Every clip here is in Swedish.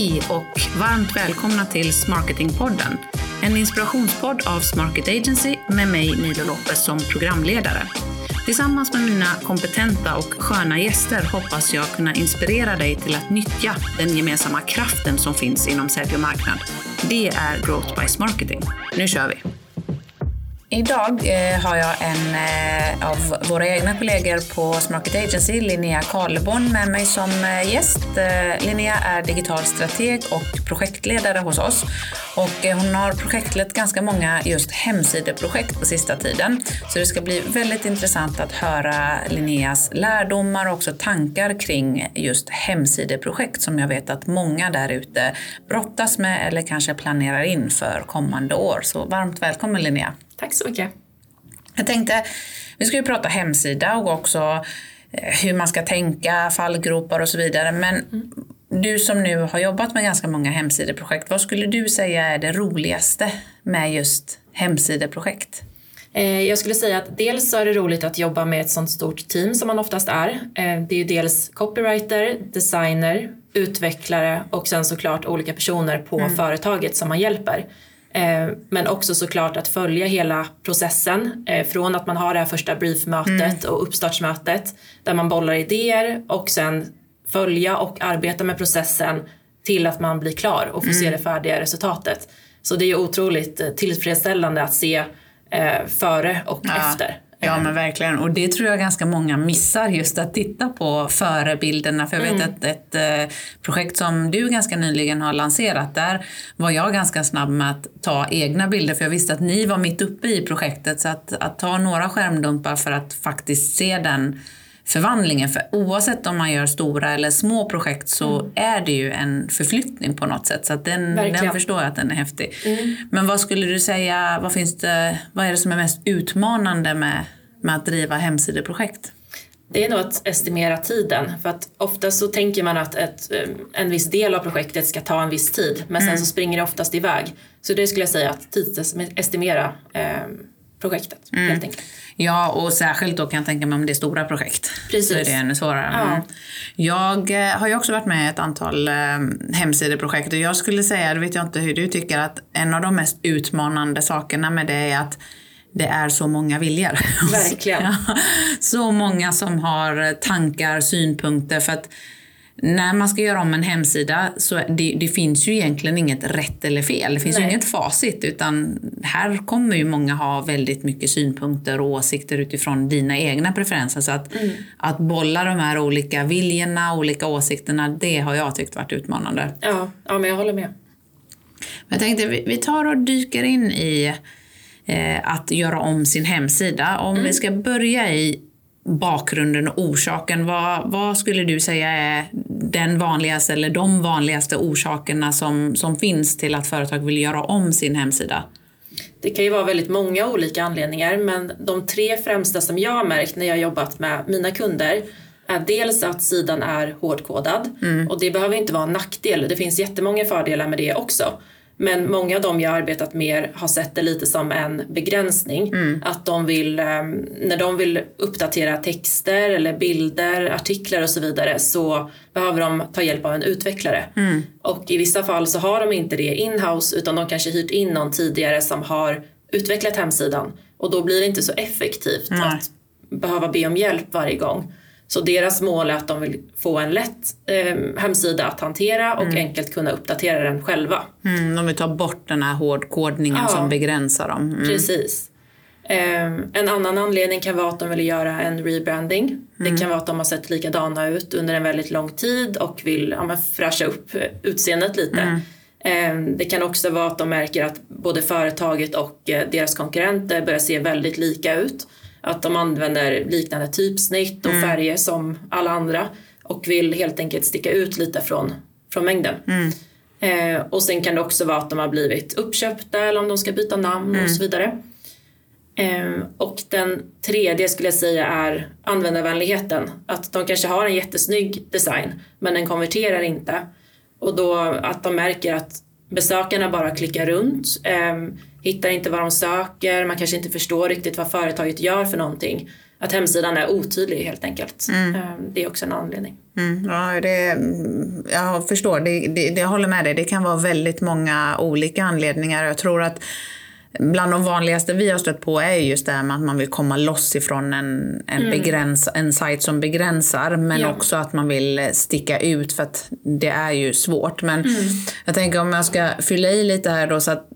Hej och varmt välkomna till Smarketingpodden. En inspirationspodd av Smarket Agency med mig Milo Lopez som programledare. Tillsammans med mina kompetenta och sköna gäster hoppas jag kunna inspirera dig till att nyttja den gemensamma kraften som finns inom sälj och marknad. Det är Growth by Smarketing. Nu kör vi! Idag eh, har jag en eh, av våra egna kollegor på Smarket Agency, Linnea Karleborn, med mig som eh, gäst. Eh, Linnea är digital strateg och projektledare hos oss. Och eh, hon har projektlett ganska många just hemsideprojekt på sista tiden. Så det ska bli väldigt intressant att höra Linneas lärdomar och också tankar kring just hemsideprojekt som jag vet att många där ute brottas med eller kanske planerar in för kommande år. Så varmt välkommen Linnea! Tack så mycket. Jag tänkte, vi ska ju prata hemsida och också eh, hur man ska tänka, fallgropar och så vidare. Men mm. du som nu har jobbat med ganska många hemsideprojekt, vad skulle du säga är det roligaste med just hemsideprojekt? Eh, jag skulle säga att dels så är det roligt att jobba med ett sånt stort team som man oftast är. Eh, det är ju dels copywriter, designer, utvecklare och sen såklart olika personer på mm. företaget som man hjälper. Eh, men också såklart att följa hela processen eh, från att man har det här första briefmötet mm. och uppstartsmötet där man bollar idéer och sen följa och arbeta med processen till att man blir klar och får mm. se det färdiga resultatet. Så det är otroligt eh, tillfredsställande att se före och ja. efter. Ja men verkligen och det tror jag ganska många missar just att titta på förebilderna. För jag vet mm. att ett eh, projekt som du ganska nyligen har lanserat där var jag ganska snabb med att ta egna bilder för jag visste att ni var mitt uppe i projektet så att, att ta några skärmdumpar för att faktiskt se den förvandlingen. För oavsett om man gör stora eller små projekt så mm. är det ju en förflyttning på något sätt. Så att den, den förstår jag att den är häftig. Mm. Men vad skulle du säga, vad, finns det, vad är det som är mest utmanande med, med att driva hemsideprojekt? Det är nog att estimera tiden. För att ofta så tänker man att ett, en viss del av projektet ska ta en viss tid. Men sen mm. så springer det oftast iväg. Så det skulle jag säga att tidsestimera eh, projektet mm. helt enkelt. Ja, och särskilt då kan jag tänka mig om det är stora projekt. Precis. Så är det ännu svårare. Ja. Mm. Jag eh, har ju också varit med i ett antal eh, hemsideprojekt och jag skulle säga, det vet jag inte hur du tycker, att en av de mest utmanande sakerna med det är att det är så många viljor. Verkligen. ja, så många som har tankar, synpunkter. för att när man ska göra om en hemsida så det, det finns ju egentligen inget rätt eller fel. Det finns Nej. ju inget facit utan här kommer ju många ha väldigt mycket synpunkter och åsikter utifrån dina egna preferenser. Så att, mm. att bolla de här olika viljorna, olika åsikterna, det har jag tyckt varit utmanande. Ja, ja men jag håller med. Jag tänkte vi, vi tar och dyker in i att göra om sin hemsida. Om mm. vi ska börja i bakgrunden och orsaken. Vad, vad, skulle du säga är den vanligaste eller de vanligaste orsakerna som, som finns till att företag vill göra om sin hemsida? Det kan ju vara väldigt många olika anledningar men de tre främsta som jag har märkt när jag jobbat med mina kunder är dels att sidan är hårdkodad mm. och det behöver inte vara en nackdel. Det finns jättemånga fördelar med det också. Men många av dem jag arbetat med har sett det lite som en begränsning. Mm. Att de vill, ehm, när de vill uppdatera texter eller bilder, artiklar och så vidare så behöver de ta hjälp av en utvecklare. Mm. Och i vissa fall så har de inte det inhouse utan de kanske hyrt in någon tidigare som har utvecklat hemsidan. Och då blir det inte så effektivt mm. att behöva be om hjälp varje gång. Så deras mål är att de vill få en lätt eh, hemsida att hantera och mm. enkelt kunna uppdatera den själva. Mm, de vill ta bort den här hårdkodningen ja, som begränsar dem. Mm. Precis. Eh, en annan anledning kan vara att de vill göra en rebranding. Det mm. kan vara att de har sett likadana ut under en väldigt lång tid och vill ja, fräscha upp utseendet lite. Eh, det kan också vara att de märker att både företaget och eh, deras konkurrenter börjar se väldigt lika ut att de använder liknande typsnitt och mm. färger som alla andra och vill helt enkelt sticka ut lite från, från mängden. Mm. Eh, och sen kan det också vara att de har blivit uppköpta eller om de ska byta namn mm. och så vidare. Eh, och den tredje skulle jag säga är användarvänligheten. Att de kanske har en jättesnygg design men den konverterar inte. Och då att de märker att besökarna bara klickar runt. Eh, hittar inte vad de söker, man kanske inte förstår riktigt vad företaget gör för någonting. Att hemsidan är otydlig helt enkelt. Mm. Det är också en anledning. Mm, ja, det, jag förstår, det, det, det, jag håller med dig. Det kan vara väldigt många olika anledningar. Jag tror att Bland de vanligaste vi har stött på är just det här med att man vill komma loss ifrån en, en, mm. begräns, en sajt som begränsar men ja. också att man vill sticka ut för att det är ju svårt. Men mm. jag tänker om jag ska fylla i lite här då så att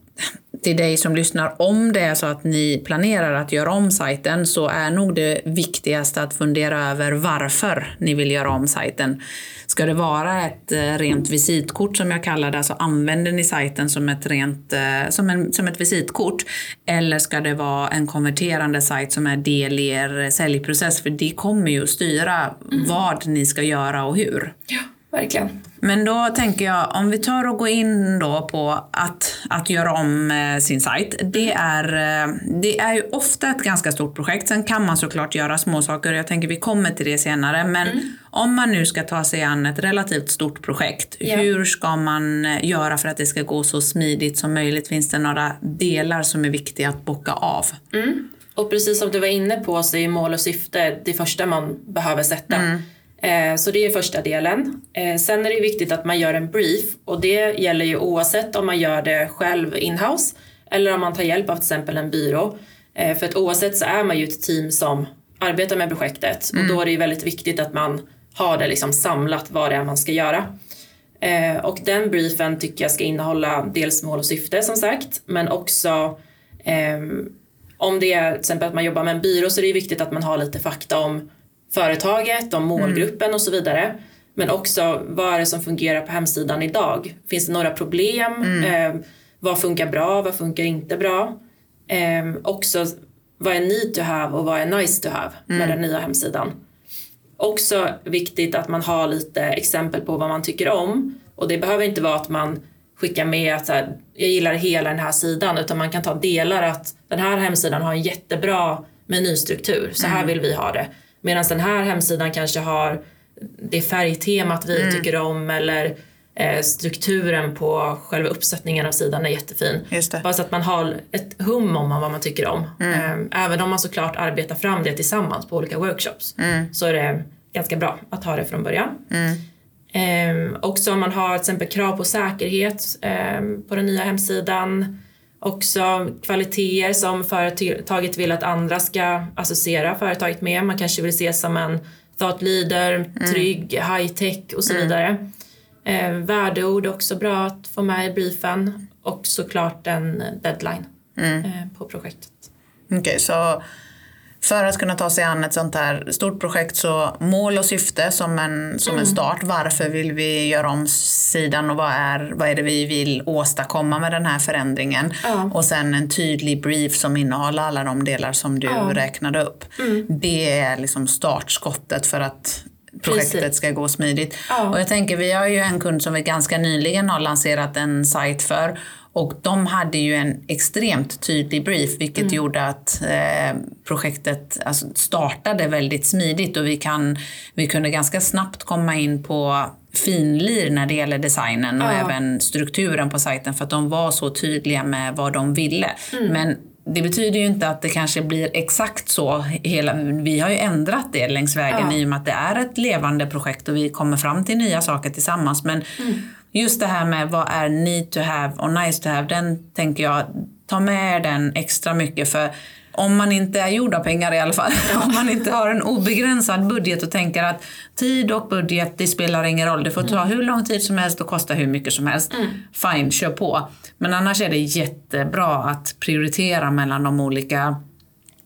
till dig som lyssnar, om det är så att ni planerar att göra om sajten så är nog det viktigaste att fundera över varför ni vill göra om sajten. Ska det vara ett eh, rent visitkort som jag kallar det, alltså använder ni sajten som ett, rent, eh, som en, som ett visitkort? Eller ska det vara en konverterande sajt som är del i er säljprocess? För det kommer ju att styra mm. vad ni ska göra och hur. Ja, verkligen. Men då tänker jag, om vi tar och går in då på att, att göra om eh, sin sajt. Det är, eh, det är ju ofta ett ganska stort projekt. Sen kan man såklart göra små saker. Jag tänker vi kommer till det senare. Men mm. om man nu ska ta sig an ett relativt stort projekt. Yeah. Hur ska man eh, göra för att det ska gå så smidigt som möjligt? Finns det några delar som är viktiga att bocka av? Mm. Och precis som du var inne på så är mål och syfte det första man behöver sätta. Mm. Eh, så det är första delen. Eh, sen är det viktigt att man gör en brief och det gäller ju oavsett om man gör det själv inhouse eller om man tar hjälp av till exempel en byrå. Eh, för att oavsett så är man ju ett team som arbetar med projektet mm. och då är det ju väldigt viktigt att man har det liksom samlat vad det är man ska göra. Och den briefen tycker jag ska innehålla dels mål och syfte som sagt men också om det är till exempel att man jobbar med en byrå så är det viktigt att man har lite fakta om företaget, om målgruppen mm. och så vidare. Men också vad är det som fungerar på hemsidan idag? Finns det några problem? Mm. Eh, vad funkar bra? Vad funkar inte bra? Eh, också vad är need to have och vad är nice to have mm. med den nya hemsidan? Också viktigt att man har lite exempel på vad man tycker om och det behöver inte vara att man skickar med att så här, jag gillar hela den här sidan utan man kan ta delar att den här hemsidan har en jättebra menystruktur, så här mm. vill vi ha det. Medan den här hemsidan kanske har det färgtemat vi mm. tycker om eller eh, strukturen på själva uppsättningen av sidan är jättefin. Bara så att man har ett hum om vad man tycker om. Mm. Eh, även om man såklart arbetar fram det tillsammans på olika workshops mm. så är det ganska bra att ha det från början. Eh, också om man har till exempel krav på säkerhet eh, på den nya hemsidan också kvaliteter som företaget vill att andra ska associera företaget med. Man kanske vill ses som en thought leader, mm. trygg, mm. high tech och så mm. vidare. Eh, värdeord är också bra att få med i briefen och såklart en deadline mm. eh, på projektet. Okej, okay, så för att kunna ta sig an ett sånt här stort projekt så mål och syfte som en, som mm. en start. Varför vill vi göra om sidan och vad är, vad är det vi vill åstadkomma med den här förändringen? Ja. Och sen en tydlig brief som innehåller alla de delar som du ja. räknade upp. Mm. Det är liksom startskottet för att projektet Precis. ska gå smidigt. Ja. Och jag tänker, vi har ju en kund som vi ganska nyligen har lanserat en sajt för och de hade ju en extremt tydlig brief vilket mm. gjorde att eh, projektet alltså, startade väldigt smidigt och vi, kan, vi kunde ganska snabbt komma in på finlir när det gäller designen och ja. även strukturen på sajten för att de var så tydliga med vad de ville. Mm. Men det betyder ju inte att det kanske blir exakt så. Hela, vi har ju ändrat det längs vägen ja. i och med att det är ett levande projekt och vi kommer fram till nya saker tillsammans. Men mm just det här med vad är need to have och nice to have, den tänker jag, ta med den extra mycket för om man inte är gjord av pengar i alla fall, om man inte har en obegränsad budget och tänker att tid och budget, det spelar ingen roll. Det får ta hur lång tid som helst och kosta hur mycket som helst. Mm. Fine, kör på. Men annars är det jättebra att prioritera mellan de olika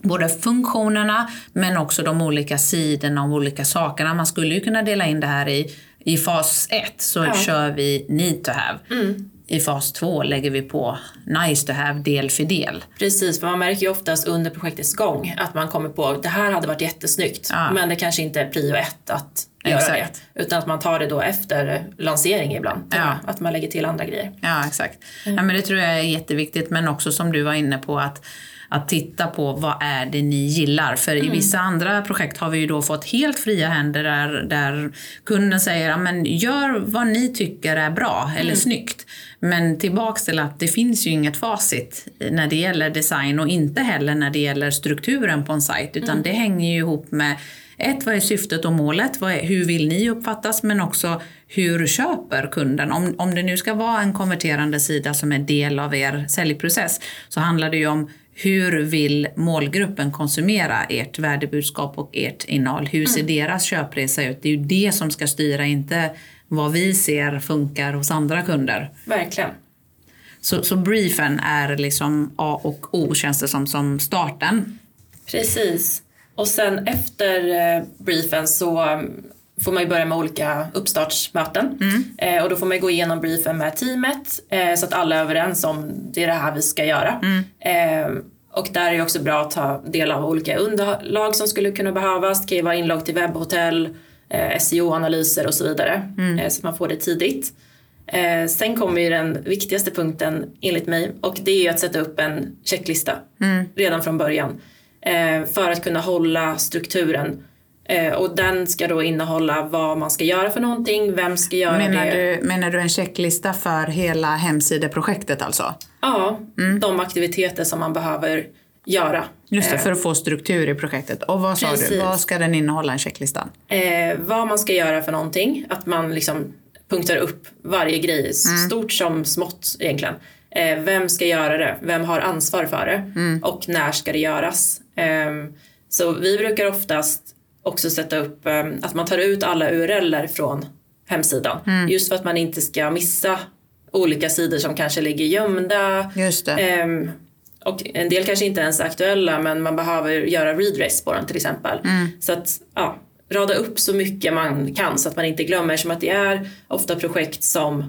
både funktionerna men också de olika sidorna och olika sakerna. Man skulle ju kunna dela in det här i i fas 1 så ja. kör vi need to have. Mm. I fas 2 lägger vi på nice to have del för del. Precis, för man märker ju oftast under projektets gång att man kommer på att det här hade varit jättesnyggt ja. men det kanske inte är prio ett att göra exakt. det. Utan att man tar det då efter lansering ibland. Ja. Att man lägger till andra grejer. Ja, exakt. Mm. Ja, men det tror jag är jätteviktigt men också som du var inne på att att titta på vad är det ni gillar. För i vissa andra projekt har vi ju då fått helt fria händer där, där kunden säger men gör vad ni tycker är bra eller snyggt. Men tillbaks till att det finns ju inget facit när det gäller design och inte heller när det gäller strukturen på en sajt utan det hänger ju ihop med ett, vad är syftet och målet? Vad är, hur vill ni uppfattas? Men också hur köper kunden? Om, om det nu ska vara en konverterande sida som är del av er säljprocess så handlar det ju om hur vill målgruppen konsumera ert värdebudskap och ert innehåll? Hur ser deras köpresa ut? Det är ju det som ska styra, inte vad vi ser funkar hos andra kunder. Verkligen. Så, så briefen är liksom A och O känns det som, som starten. Precis. Och sen efter eh, briefen så mm, får man ju börja med olika uppstartsmöten. Eh, och då får man ju gå igenom briefen med teamet eh, så att alla är överens om det är det här vi ska göra. Eh, och där är det också bra att ta del av olika underlag som skulle kunna behövas. Det kan ju vara inlogg till webbhotell, eh, SEO-analyser och så vidare. Eh, så att man får det tidigt. Eh, sen kommer ju den viktigaste punkten enligt mig och det är ju att sätta upp en checklista redan från början. För att kunna hålla strukturen. Eh, och den ska då innehålla vad man ska göra för någonting, vem ska göra Menar det. du, menar du en checklista för hela hemsideprojektet alltså? Ja, de aktiviteter som man behöver göra. Just det, för att få struktur i projektet. Och vad sa du, Precis. vad ska den innehålla, en checklista? Eh, vad man ska göra för någonting, att man liksom punktar upp varje grej, stort som smått egentligen. Eh, vem ska göra det? Vem har ansvar för det? Och när ska det göras? Ehm, så vi brukar oftast också sätta upp ehm, att man tar ut alla URLer från hemsidan. Just för att man inte ska missa olika sidor som kanske ligger gömda. Just det. Ehm, och en del kanske inte ens är aktuella men man behöver göra redress på den till exempel. Så att ja, rada upp så mycket man kan så att man inte glömmer som att det är ofta projekt som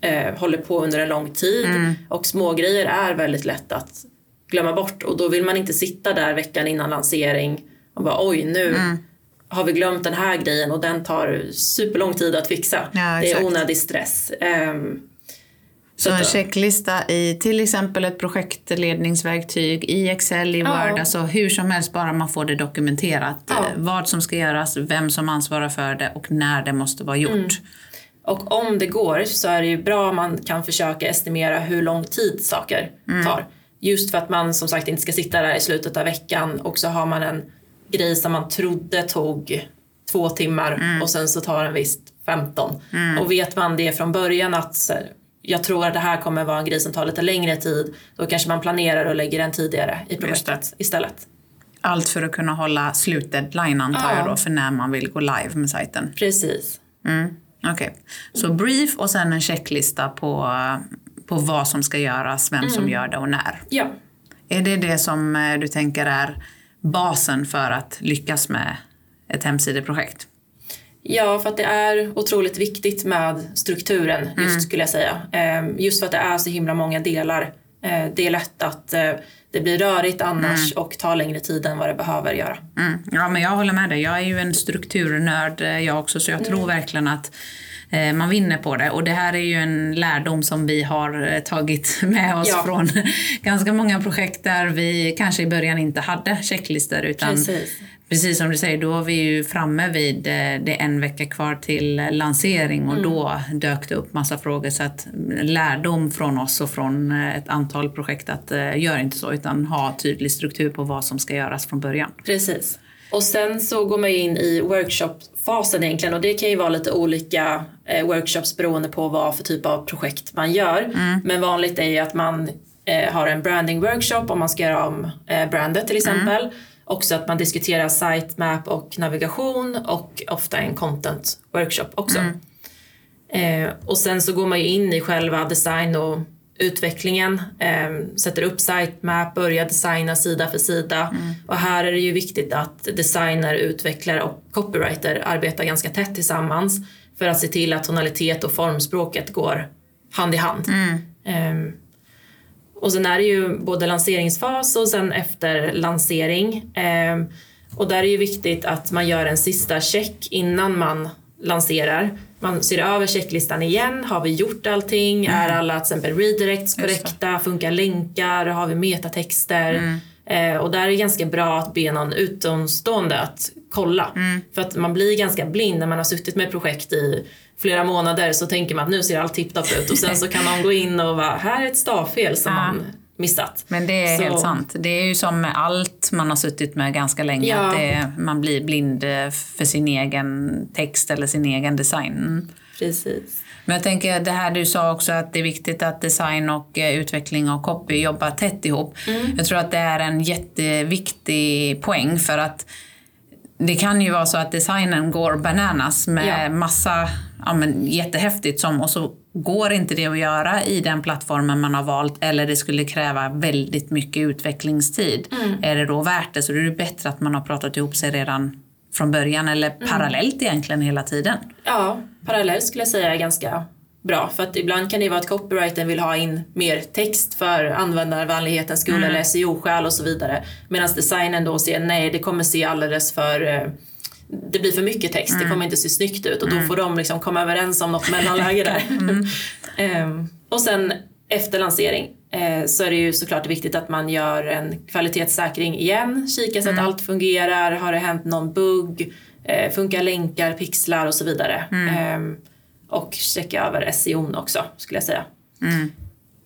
eh, håller på under en lång tid och små grejer är väldigt lätt att glömma bort och då vill man inte sitta där veckan innan lansering och bara oj nu har vi glömt den här grejen och den tar superlång tid att fixa. Ja, det är onödig stress. Ehm, Så en att- checklista i till exempel ett projektledningsverktyg, i Excel, i Ja. Word, alltså hur som helst bara man får det dokumenterat. Ja. eh, Vad som ska göras, vem som ansvarar för det och när det måste vara gjort. Mm. Och om det går så är det ju bra om man kan försöka estimera hur lång tid saker tar. Just för att man som sagt inte ska sitta där i slutet av veckan och så har man en grej som man trodde tog två timmar och sen så tar den visst 15. Och vet man det från början att här, jag tror att det här kommer vara en grej som tar lite längre tid då kanske man planerar och lägger den tidigare i projektet istället. Allt för att kunna hålla slutdeadline antar jag Ja. då för när man vill gå live med sajten. Precis. Mm. Okej, så brief och sen en checklista på, på vad som ska göras, vem som gör det och när. Ja, Är det det som eh, du tänker är basen för att lyckas med ett hemsideprojekt? Ja, för att det är otroligt viktigt med strukturen just skulle jag säga. Eh, Just för att det är så himla många delar. Eh, Det är lätt att eh, det blir rörigt annars och tar längre tid än vad det behöver göra. Mm. Ja, men jag håller med dig. Jag är ju en strukturnörd eh, jag också, så jag tror verkligen att eh, man vinner på det. Och det här är ju en lärdom som vi har eh, tagit med oss Ja. från ganska många projekt där vi kanske i början inte hade checklistor utan Precis. Precis som du säger, då var vi ju framme vid eh, det är en vecka kvar till eh, lansering och då dök det upp massa frågor. Så att mm, lärdom från oss och från eh, ett antal projekt att gör inte så utan ha tydlig struktur på vad som ska göras från början. Precis. Och sen så går man in i workshopfasen egentligen och det kan ju vara lite olika workshops beroende på vad för typ av projekt man gör. Men vanligt är ju att man har en branding workshop om man ska göra om brandet till exempel. Också att man diskuterar sitemap och navigation och ofta en content workshop också. Eh, och sen så går man ju in i själva design och utvecklingen, eh, sätter upp sitemap, börjar designa sida för sida. Och här är det ju viktigt att designer, utvecklare och copywriter arbetar ganska tätt tillsammans för att se till att tonalitet och formspråket går hand i hand. Eh, och sen är det ju både lanseringsfas och sen efter lansering. Eh, och där är det ju viktigt att man gör en sista check innan man lanserar. man ser över checklistan igen. Har vi gjort allting? Mm. Är alla till exempel redirects korrekta? Funkar länkar? Har vi metatexter? Mm. Eh, och där är det ganska bra att be någon utomstående att kolla. Mm. För att man blir ganska blind när man har suttit med projekt i flera månader så tänker man att nu ser allt tipptopp ut och sen så kan någon gå in och vara här är ett stavfel som Ja. man missat. Men det är Så- helt sant. Det är ju som med allt man har suttit med ganska länge. Ja. Att det, man blir blind eh, för sin egen text eller sin egen design. Mm. Precis. Men jag tänker det här du sa också att det är viktigt att design och eh, utveckling och copy jobbar tätt ihop. Jag tror att det är en jätteviktig poäng för att det kan ju vara så att designen går bananas med Ja. massa ja, men, jättehäftigt som, och så går inte det att göra i den plattformen man har valt eller det skulle kräva väldigt mycket utvecklingstid. Är det då värt det? Så är det bättre att man har pratat ihop sig redan från början eller parallellt egentligen hela tiden. Ja, parallellt skulle jag säga är ganska bra. För att ibland kan det vara att copywritern vill ha in mer text för användarvänlighetens skull eller SEO-skäl och så vidare. Medan designen då ser nej, det kommer se alldeles för eh, det blir för mycket text, det kommer inte se snyggt ut och då får de liksom komma överens om något mellanläge där. Ehm, och sen efter lansering eh, så är det ju såklart viktigt att man gör en kvalitetssäkring igen, kika så att allt fungerar, har det hänt någon bugg, eh, funkar länkar, pixlar och så vidare. Ehm, och checka över SEO också skulle jag säga.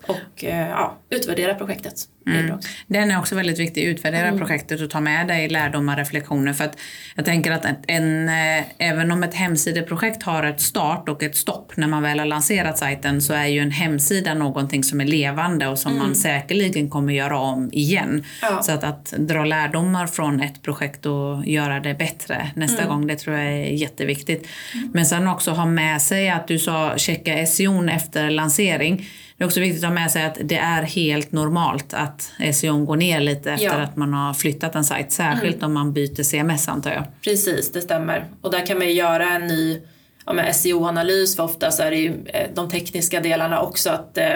Och eh, ja, utvärdera projektet. Också. Den är också väldigt viktig. Utvärdera projektet och ta med dig lärdomar och reflektioner. För att jag tänker att en, eh, även om ett hemsideprojekt har ett start och ett stopp när man väl har lanserat sajten så är ju en hemsida någonting som är levande och som man säkerligen kommer göra om igen. Ja. Så att, att dra lärdomar från ett projekt och göra det bättre nästa gång, det tror jag är jätteviktigt. Men sen också ha med sig att du sa checka SEO efter lansering. Det är också viktigt att ha med sig att det är helt normalt att SEO går ner lite efter Ja. att man har flyttat en sajt. Särskilt om man byter CMS antar jag. Precis, det stämmer. Och där kan man ju göra en ny ja, SEO-analys för ofta så är det ju eh, de tekniska delarna också att eh,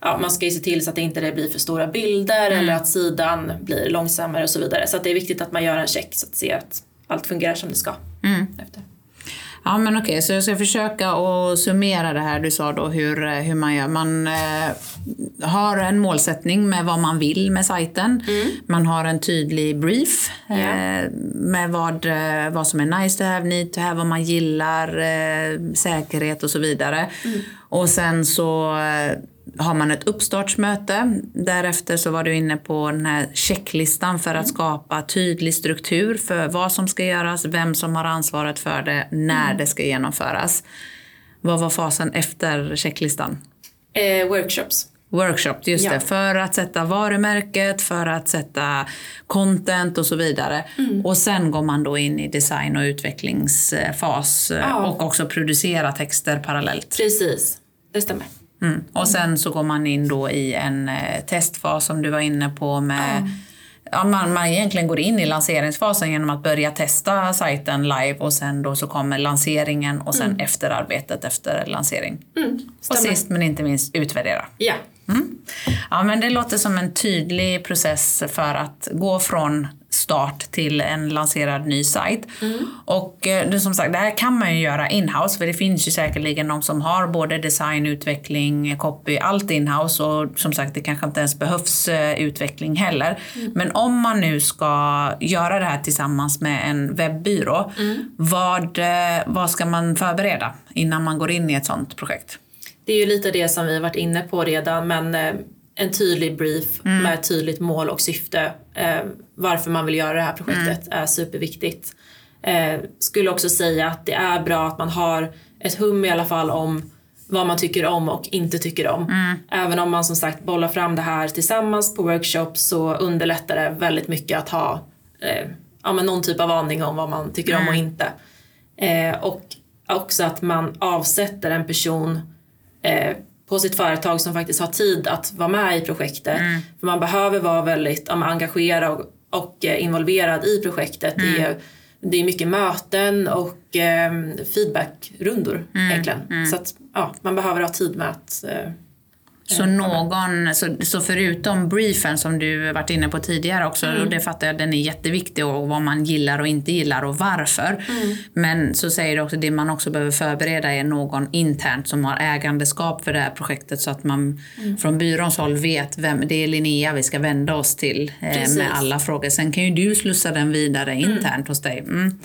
ja, man ska ju se till så att det inte blir för stora bilder eller att sidan blir långsammare och så vidare. Så det är viktigt att man gör en check så att se att allt fungerar som det ska. Efter. Ja men okej, så jag ska försöka att summera det här du sa då hur, hur man gör. Man eh, har en målsättning med vad man vill med sajten. Man har en tydlig brief Ja. eh, med vad, eh, vad som är nice to have, need to have, vad man gillar, eh, säkerhet och så vidare. Och sen så eh, har man ett uppstartsmöte. Därefter så var du inne på den här checklistan för att skapa tydlig struktur för vad som ska göras, vem som har ansvaret för det, när det ska genomföras. Vad var fasen efter checklistan? Eh, workshops. Workshop, just Ja. det. För att sätta varumärket, för att sätta content och så vidare. Mm. Och sen går man då in i design och utvecklingsfas eh, Ja. och också producera texter parallellt. Precis, det stämmer. Mm. Och sen så går man in då i en eh, testfas som du var inne på med Ja, man, man egentligen går in i lanseringsfasen genom att börja testa sajten live och sen då så kommer lanseringen och sen efterarbetet efter lansering. Mm, och sist men inte minst utvärdera. Ja, Ja, men det låter som en tydlig process för att gå från start till en lanserad ny sajt. Och eh, som sagt, det här kan man ju göra inhouse för det finns ju säkerligen de som har både design, utveckling, copy, allt inhouse och som sagt det kanske inte ens behövs eh, utveckling heller. Men om man nu ska göra det här tillsammans med en webbyrå, vad, eh, vad ska man förbereda innan man går in i ett sånt projekt? det är ju lite det som vi har varit inne på redan men eh, en tydlig brief med ett tydligt mål och syfte eh, varför man vill göra det här projektet är superviktigt. Eh, skulle också säga att det är bra att man har ett hum i alla fall om vad man tycker om och inte tycker om. Även om man som sagt bollar fram det här tillsammans på workshops så underlättar det väldigt mycket att ha eh, ja, men någon typ av aning om vad man tycker om och inte. Eh, och också att man avsätter en person eh, på sitt företag som faktiskt har tid att vara med i projektet. För man behöver vara väldigt ja, engagerad och, och eh, involverad i projektet. Det, är, det är mycket möten och eh, feedbackrundor egentligen. Så att ja, man behöver ha tid med att eh, Så, någon, så, så förutom briefen som du varit inne på tidigare också, och det fattar jag, den är jätteviktig och vad man gillar och inte gillar och varför. Men så säger du också det man också behöver förbereda är någon internt som har ägandeskap för det här projektet så att man från byråns håll vet vem det är Linnea vi ska vända oss till eh, med alla frågor. Sen kan ju du slussa den vidare internt hos dig. Mm.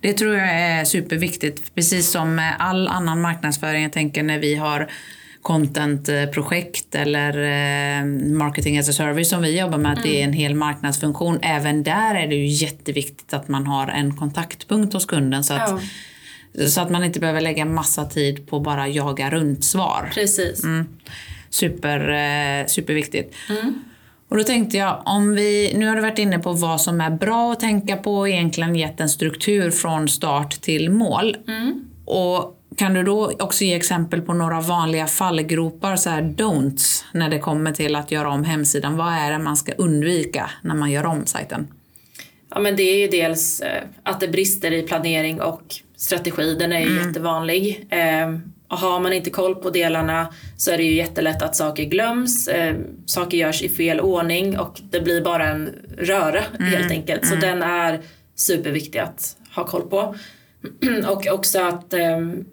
Det tror jag är superviktigt. Precis som all annan marknadsföring. Jag tänker när vi har contentprojekt eller eh, marketing as a service som vi jobbar med, att det är en hel marknadsfunktion. Även där är det ju jätteviktigt att man har en kontaktpunkt hos kunden så att, så att man inte behöver lägga massa tid på bara jaga runt svar. Precis. Super, eh, superviktigt. Och då tänkte jag, om vi, nu har du varit inne på vad som är bra att tänka på och egentligen gett en struktur från start till mål. Och kan du då också ge exempel på några vanliga fallgropar, så här don'ts, när det kommer till att göra om hemsidan? Vad är det man ska undvika när man gör om sajten? Ja, men det är ju dels eh, att det brister i planering och strategi. Den är ju jättevanlig. Eh, och har man inte koll på delarna så är det ju jättelätt att saker glöms, eh, saker görs i fel ordning och det blir bara en röra helt enkelt. Så den är superviktig att ha koll på. Och också att eh,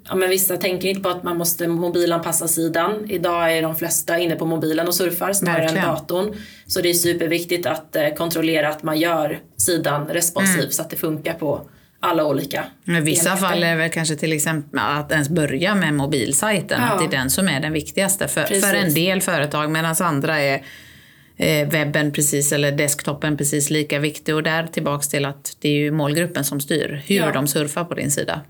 ja, men vissa tänker inte på att man måste mobilanpassa sidan. Idag är de flesta inne på mobilen och surfar snarare Verkligen. än datorn. Så det är superviktigt att eh, kontrollera att man gör sidan responsiv så att det funkar på alla olika I vissa enheter. fall är det väl kanske till exempel att ens börja med mobilsajten, Ja. att det är den som är den viktigaste för, Precis. för en del företag medan andra är webben precis eller desktopen precis lika viktig och där tillbaks till att det är ju målgruppen som styr hur Ja. de surfar på din sida.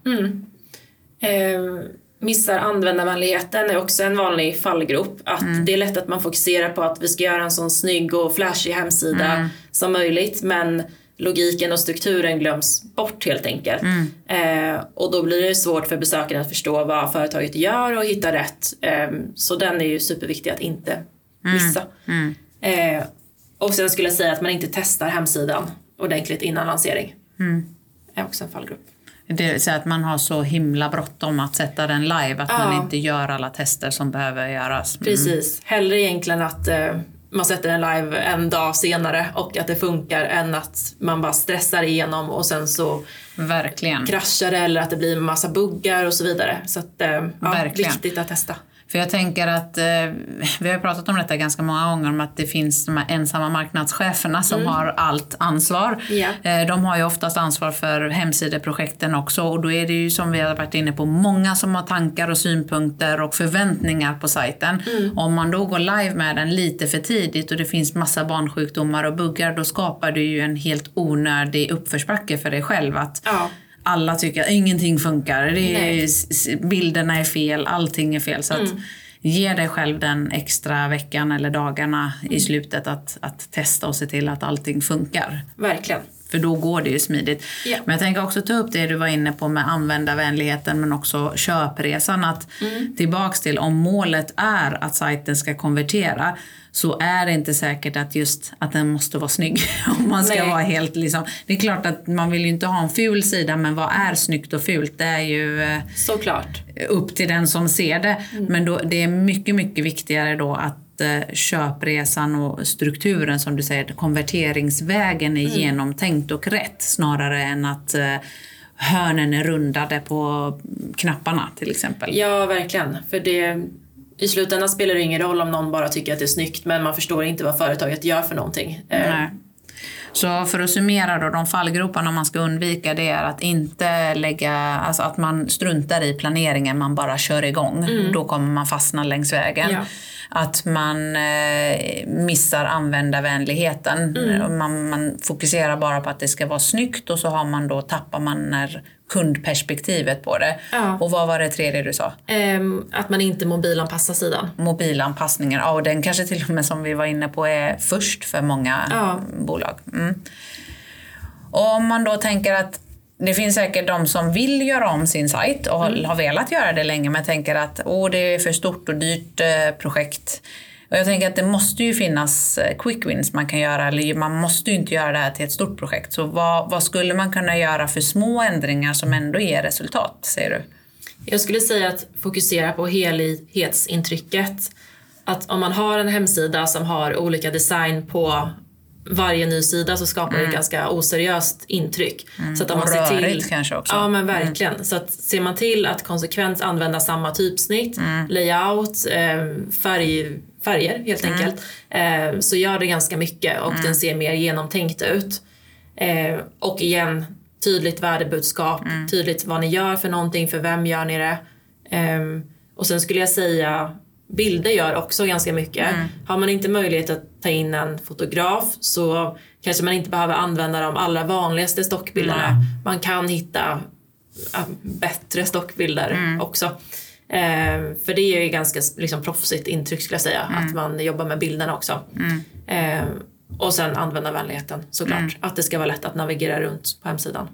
Eh, missar användarvänligheten är också en vanlig fallgrop. Att Det är lätt att man fokuserar på att vi ska göra en sån snygg och flashig hemsida som möjligt men logiken och strukturen glöms bort helt enkelt. Eh, och då blir det svårt för besökaren att förstå vad företaget gör och hitta rätt. Eh, så den är ju superviktig att inte missa. Eh, och sen skulle jag säga att man inte testar hemsidan ordentligt innan lansering. är också en fallgrop. Det är så att man har så himla bråttom att sätta den live att man Ja. inte gör alla tester som behöver göras. Mm. Precis. Hellre egentligen att eh, man sätter den live en dag senare och att det funkar än att man bara stressar igenom och sen så Verkligen. kraschar det eller att det blir massa buggar och så vidare. Så att, eh, ja, Verkligen. viktigt att testa. För jag tänker att, eh, vi har pratat om detta ganska många gånger, om att det finns de här ensamma marknadscheferna som har allt ansvar. Ja. Eh, de har ju oftast ansvar för hemsideprojekten också och då är det ju som vi har varit inne på, många som har tankar och synpunkter och förväntningar på sajten. Om man då går live med den lite för tidigt och det finns massa barnsjukdomar och buggar, då skapar du ju en helt onödig uppförsbacke för dig själv. Att Ja. Alla tycker att ingenting funkar, det är, bilderna är fel, allting är fel. Så att ge dig själv den extra veckan eller dagarna i slutet att, att testa och se till att allting funkar. Verkligen. För då går det ju smidigt. Ja. Men jag tänker också ta upp det du var inne på med användarvänligheten men också köpresan. Att Tillbaks till om målet är att sajten ska konvertera så är det inte säkert att just att den måste vara snygg. om man ska Nej. vara helt liksom. Det är klart att man vill ju inte ha en ful sida men vad är snyggt och fult? Det är ju eh, Såklart. upp till den som ser det. Men då, det är mycket, mycket viktigare då att köpresan och strukturen som du säger, konverteringsvägen är genomtänkt och rätt snarare än att eh, hörnen är rundade på knapparna till exempel. Ja, verkligen. För det, I slutändan spelar det ingen roll om någon bara tycker att det är snyggt men man förstår inte vad företaget gör för någonting. Eh, Nej. Så för att summera då, de fallgroparna man ska undvika det är att inte lägga, alltså att man struntar i planeringen, man bara kör igång. Då kommer man fastna längs vägen. Ja. Att man eh, missar användarvänligheten. Man, man fokuserar bara på att det ska vara snyggt och så har man då, tappar man när kundperspektivet på det. Ja. Och vad var det tredje du sa? ehm, att man inte mobilanpassar sidan. mobilanpassningar. Ja, och den kanske till och med som vi var inne på är först för många Ja. bolag. Mm. Och om man då tänker att det finns säkert de som vill göra om sin sajt och har- har velat göra det länge men tänker att Åh, det är för stort och dyrt eh, projekt. Och jag tänker att det måste ju finnas eh, quick wins man kan göra, eller man måste ju inte göra det här till ett stort projekt. Så vad, vad skulle man kunna göra för små ändringar som ändå ger resultat, säger du? Jag skulle säga att fokusera på helhetsintrycket. att om man har en hemsida som har olika design på varje ny sida så skapar det ett ganska oseriöst intryck. Så att om Mm. Man ser till, kanske också. Mm. Ja men verkligen. Så att ser man till att konsekvent använda samma typsnitt, Mm. layout, eh, färg, färger helt Mm. enkelt, eh, så gör det ganska mycket och den ser mer genomtänkt ut. Eh, och igen, tydligt värdebudskap, Mm. tydligt vad ni gör för någonting, för vem gör ni det. Ehm, och sen skulle jag säga bilder gör också ganska mycket. Mm. Har man inte möjlighet att ta in en fotograf så kanske man inte behöver använda de allra vanligaste stockbilderna. Man kan hitta ja, bättre stockbilder Mm. också. Ehm, för det är ju ganska liksom, proffsigt intryck skulle jag säga, Mm. att man jobbar med bilderna också. Ehm, och sen användarvänligheten såklart. Mm. Att det ska vara lätt att navigera runt på hemsidan.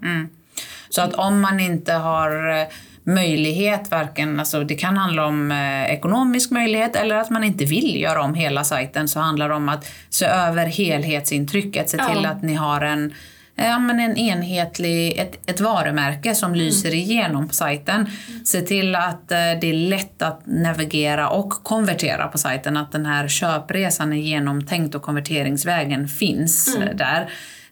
Så att om man inte har eh, möjlighet, varken, alltså det kan handla om eh, ekonomisk möjlighet eller att man inte vill göra om hela sajten, så handlar det om att se över helhetsintrycket, se Ja. till att ni har en Ja, men en enhetlig, ett, ett varumärke som lyser igenom på sajten. Se till att eh, det är lätt att navigera och konvertera på sajten. Att den här köpresan är genomtänkt och konverteringsvägen finns eh, där.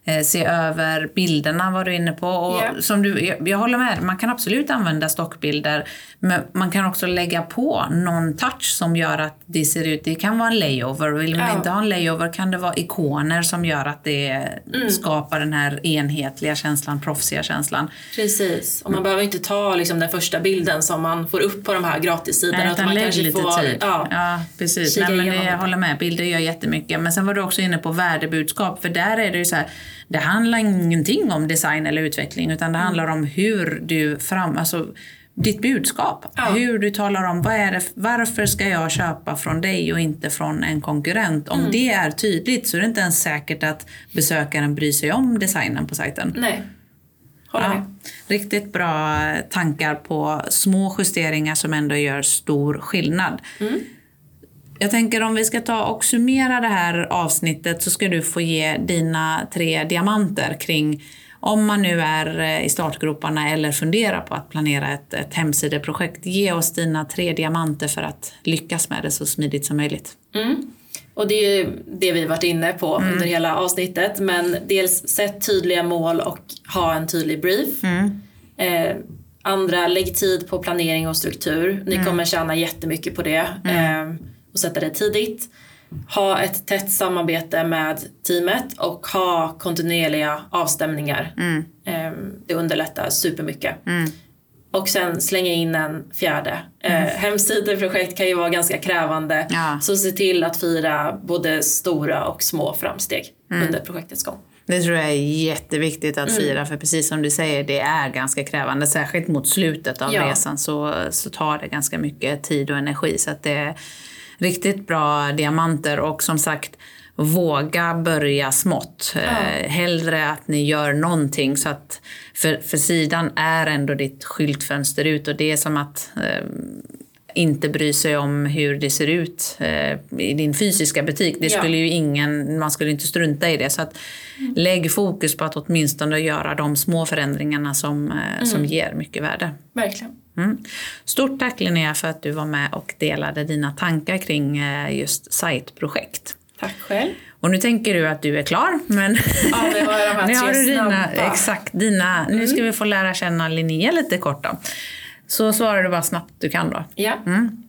Eh, se över bilderna var du inne på. Och Ja. som du, jag, jag håller med, man kan absolut använda stockbilder. Men man kan också lägga på någon touch som gör att det ser ut, det kan vara en layover. Vill man Ja. inte ha en layover kan det vara ikoner som gör att det Mm. skapar den här enhetliga känslan, proffsiga känslan. Precis, och man behöver inte ta liksom, den första bilden som man får upp på de här gratissidorna. Nej, utan man lägg kanske lite får, tid. Ja, Ja, precis. Nej, men det, jag håller med, bilder gör jättemycket. Men sen var du också inne på värdebudskap, för där är det ju så här, det handlar ingenting om design eller utveckling, utan det handlar om hur du fram, alltså ditt budskap. Ja. Hur du talar om vad är det, varför ska jag köpa från dig och inte från en konkurrent. Om det är tydligt så är det inte ens säkert att besökaren bryr sig om designen på sajten. Nej, håller Ja, riktigt bra tankar på små justeringar som ändå gör stor skillnad. Jag tänker om vi ska ta och summera det här avsnittet så ska du få ge dina tre diamanter kring om man nu är eh, i startgroparna eller funderar på att planera ett, ett hemsideprojekt. Ge oss dina tre diamanter för att lyckas med det så smidigt som möjligt. Och det är ju det vi varit inne på under hela avsnittet. Men dels sätt tydliga mål och ha en tydlig brief. Eh, andra, lägg tid på planering och struktur. Ni kommer tjäna jättemycket på det. Eh, och sätta det tidigt. Ha ett tätt samarbete med teamet och ha kontinuerliga avstämningar. Eh, det underlättar supermycket. Och sen slänga in en fjärde. Eh, hemsideprojekt kan ju vara ganska krävande. Ja. Så se till att fira både stora och små framsteg under projektets gång. Det tror jag är jätteviktigt att fira för precis som du säger, det är ganska krävande. Särskilt mot slutet av Ja. resan så, så tar det ganska mycket tid och energi. Så att det riktigt bra diamanter och som sagt Våga börja smått. Eh, hellre att ni gör någonting. Så att, för, för sidan är ändå ditt skyltfönster ut och det är som att eh, inte bry sig om hur det ser ut eh, i din fysiska butik. Det Ja. skulle ju ingen, man skulle inte strunta i det. Så att lägg fokus på att åtminstone göra de små förändringarna som, eh, som ger mycket värde. Verkligen. Mm. Stort tack Linnea för att du var med och delade dina tankar kring eh, just sajtprojekt. Tack själv. Och nu tänker du att du är klar, men Ja, nu har jag de här nu har du dina, exakt, dina. Nu ska vi få lära känna Linnea lite kort då. Så svarar du bara snabbt du kan då. Ja, Mm.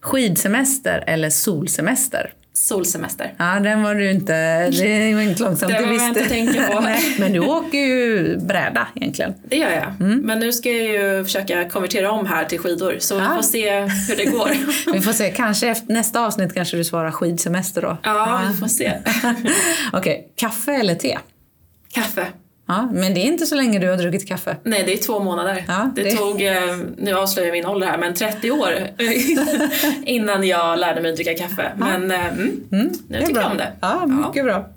Skidsemester eller solsemester? Solsemester. Ja, den var du inte... Det var inte långsamt. Det var jag inte tänka på. Men du åker ju bräda egentligen. Det gör jag. Mm. Men nu ska jag ju försöka konvertera om här till skidor. Så vi Ah. får se hur det går. Vi får se, kanske efter nästa avsnitt kanske du svarar skidsemester då. Ja, vi får se. Okej, kaffe eller te? Kaffe. Ja, men det är inte så länge du har druckit kaffe. Nej, det är två månader. Ja, det, det- tog, eh, nu avslöjar jag min ålder här, men 30 år innan jag lärde mig dricka kaffe. Men eh, mm, nu Det är tycker bra. jag om det. Ja, mycket bra.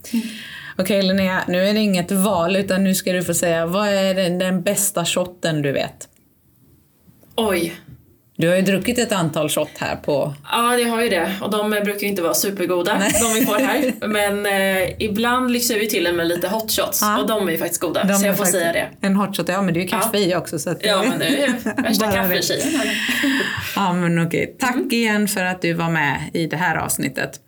Okej Linnea, nu är det inget val utan nu ska du få säga vad är den, den bästa shotten du vet? Oj. Du har ju druckit ett antal shot här på... Ja, jag har ju det. Och de brukar ju inte vara supergoda, Nej. de vi får här. Men eh, ibland lyxar vi till med lite hot shots ja. och de är ju faktiskt goda. De så jag får säga det. En hot shot, ja men det är ju kaffe ja. i också. Så att, ja, men det är ju värsta kaffetjejen. ja, men okej. Tack mm. igen för att du var med i det här avsnittet.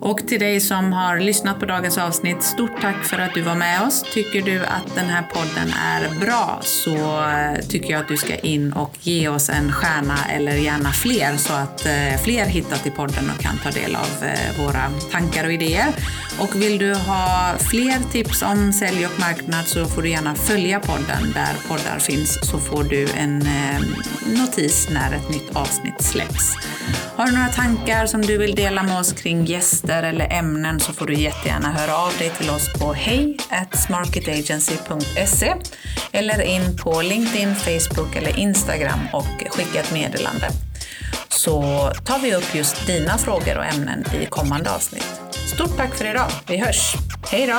Och till dig som har lyssnat på dagens avsnitt, stort tack för att du var med oss. Tycker du att den här podden är bra så eh, tycker jag att du ska in och ge oss en stjärna eller gärna fler så att eh, fler hittar till podden och kan ta del av eh, våra tankar och idéer. Och vill du ha fler tips om sälj och marknad så får du gärna följa podden där poddar finns så får du en notis när ett nytt avsnitt släpps. Har du några tankar som du vill dela med oss kring gäster eller ämnen så får du jättegärna höra av dig till oss på hej smarketagency.se eller in på LinkedIn, Facebook eller Instagram och skicka ett meddelande. Så tar vi upp just dina frågor och ämnen i kommande avsnitt. Stort tack för idag. Vi hörs. Hej då!